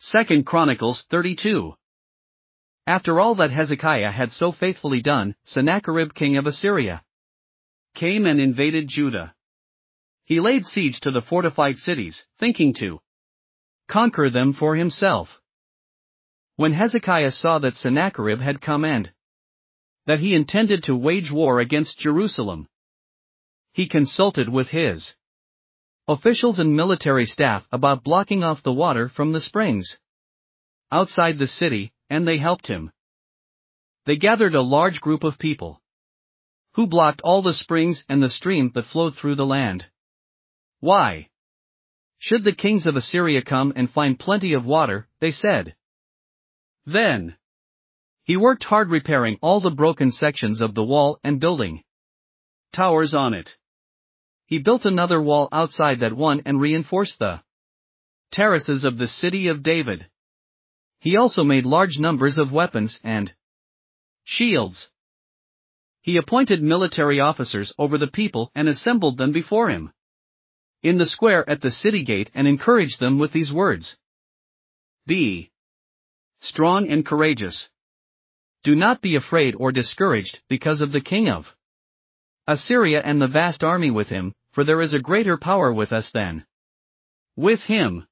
2 Chronicles 32. After all that Hezekiah had so faithfully done, Sennacherib king of Assyria came and invaded Judah. He laid siege to the fortified cities, thinking to conquer them for himself. When Hezekiah saw that Sennacherib had come and that he intended to wage war against Jerusalem, he consulted with his officials and military staff about blocking off the water from the springs outside the city, and they helped him. They gathered a large group of people who blocked all the springs and the stream that flowed through the land. Why? Should the kings of Assyria come and find plenty of water, they said. Then he worked hard repairing all the broken sections of the wall and building towers on it. He built another wall outside that one and reinforced the terraces of the city of David. He also made large numbers of weapons and shields. He appointed military officers over the people and assembled them before him in the square at the city gate and encouraged them with these words Be strong and courageous. Do not be afraid or discouraged because of the king of Assyria and the vast army with him, for there is a greater power with us than with him.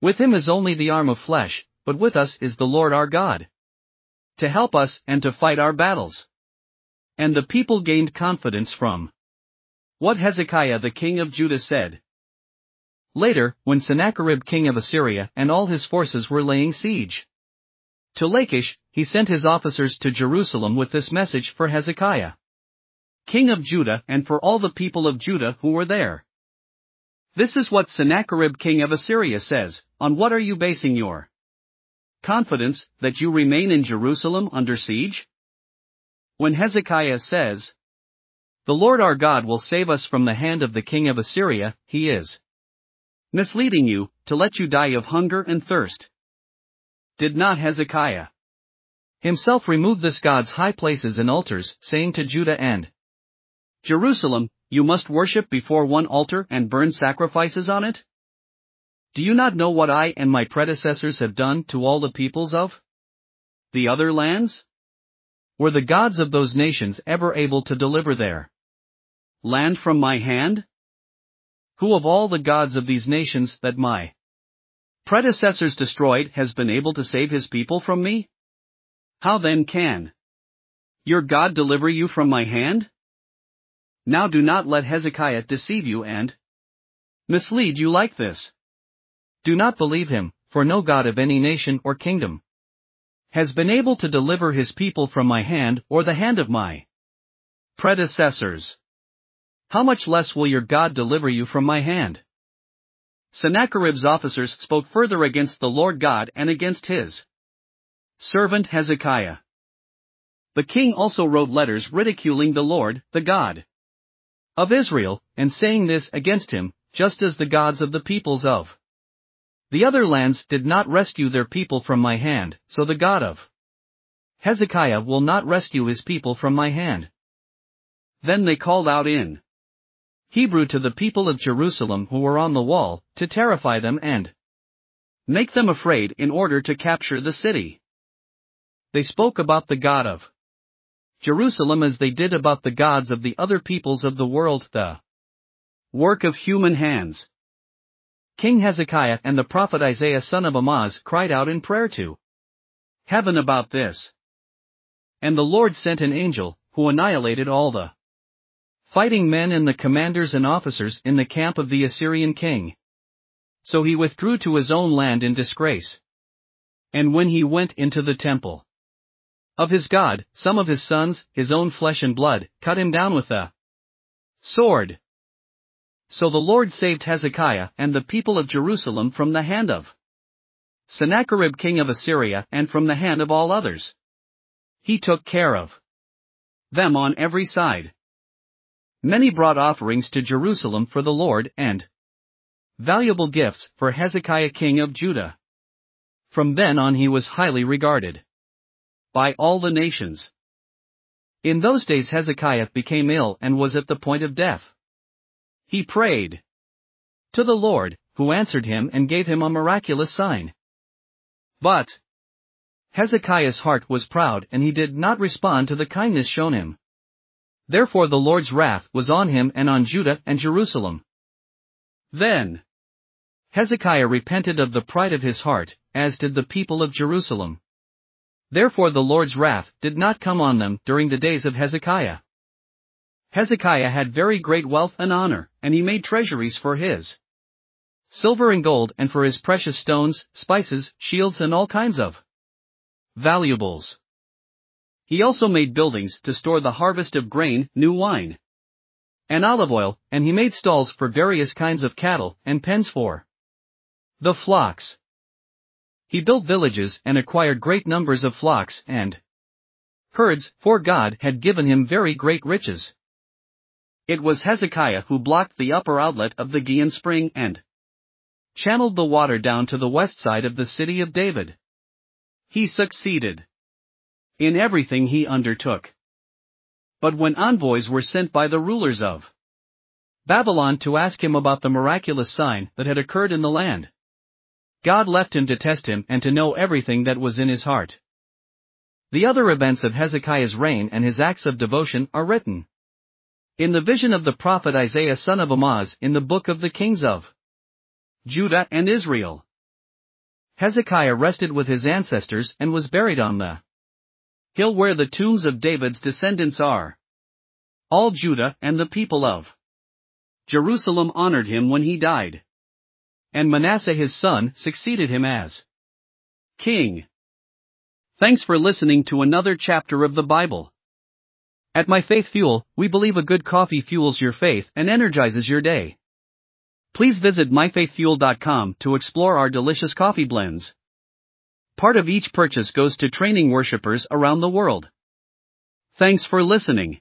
With him is only the arm of flesh, but with us is the Lord our God. To help us and to fight our battles. And the people gained confidence from what Hezekiah the king of Judah said. Later, when Sennacherib king of Assyria and all his forces were laying siege to Lachish, he sent his officers to Jerusalem with this message for Hezekiah king of Judah, and for all the people of Judah who were there. This is what Sennacherib king of Assyria says On what are you basing your confidence that you remain in Jerusalem under siege? When Hezekiah says, The Lord our God will save us from the hand of the king of Assyria, he is misleading you, to let you die of hunger and thirst. Did not Hezekiah himself remove this God's high places and altars, saying to Judah and Jerusalem, you must worship before one altar and burn sacrifices on it? Do you not know what I and my predecessors have done to all the peoples of the other lands? Were the gods of those nations ever able to deliver their land from my hand? Who of all the gods of these nations that my predecessors destroyed has been able to save his people from me? How then can your God deliver you from my hand? Now do not let Hezekiah deceive you and mislead you like this. Do not believe him, for no God of any nation or kingdom has been able to deliver his people from my hand or the hand of my predecessors. How much less will your God deliver you from my hand? Sennacherib's officers spoke further against the Lord God and against his servant Hezekiah. The king also wrote letters ridiculing the Lord, the God of Israel, and saying this against him, just as the gods of the peoples of the other lands did not rescue their people from my hand, so the God of Hezekiah will not rescue his people from my hand. Then they called out in Hebrew to the people of Jerusalem who were on the wall, to terrify them and make them afraid in order to capture the city. They spoke about the God of Jerusalem as they did about the gods of the other peoples of the world, the work of human hands. King Hezekiah and the prophet Isaiah son of Amoz cried out in prayer to heaven about this. And the Lord sent an angel, who annihilated all the fighting men and the commanders and officers in the camp of the Assyrian king. So he withdrew to his own land in disgrace. And when he went into the temple, of his God, some of his sons, his own flesh and blood, cut him down with a sword. So the Lord saved Hezekiah and the people of Jerusalem from the hand of Sennacherib king of Assyria and from the hand of all others. He took care of them on every side. Many brought offerings to Jerusalem for the Lord and valuable gifts for Hezekiah king of Judah. From then on he was highly regarded by all the nations. In those days Hezekiah became ill and was at the point of death. He prayed to the Lord, who answered him and gave him a miraculous sign. But Hezekiah's heart was proud and he did not respond to the kindness shown him. Therefore the Lord's wrath was on him and on Judah and Jerusalem. Then Hezekiah repented of the pride of his heart, as did the people of Jerusalem. Therefore the Lord's wrath did not come on them during the days of Hezekiah. Hezekiah had very great wealth and honor, and he made treasuries for his silver and gold and for his precious stones, spices, shields and all kinds of valuables. He also made buildings to store the harvest of grain, new wine, and olive oil, and he made stalls for various kinds of cattle, and pens for the flocks. He built villages and acquired great numbers of flocks and herds, for God had given him very great riches. It was Hezekiah who blocked the upper outlet of the Gihon spring and channeled the water down to the west side of the city of David. He succeeded in everything he undertook. But when envoys were sent by the rulers of Babylon to ask him about the miraculous sign that had occurred in the land, God left him to test him and to know everything that was in his heart. The other events of Hezekiah's reign and his acts of devotion are written in the vision of the prophet Isaiah son of Amoz in the book of the kings of Judah and Israel. Hezekiah rested with his ancestors and was buried on the hill where the tombs of David's descendants are. All Judah and the people of Jerusalem honored him when he died. And Manasseh his son succeeded him as king. Thanks for listening to another chapter of the Bible. At My Faith Fuel, we believe a good coffee fuels your faith and energizes your day. Please visit myfaithfuel.com to explore our delicious coffee blends. Part of each purchase goes to training worshippers around the world. Thanks for listening.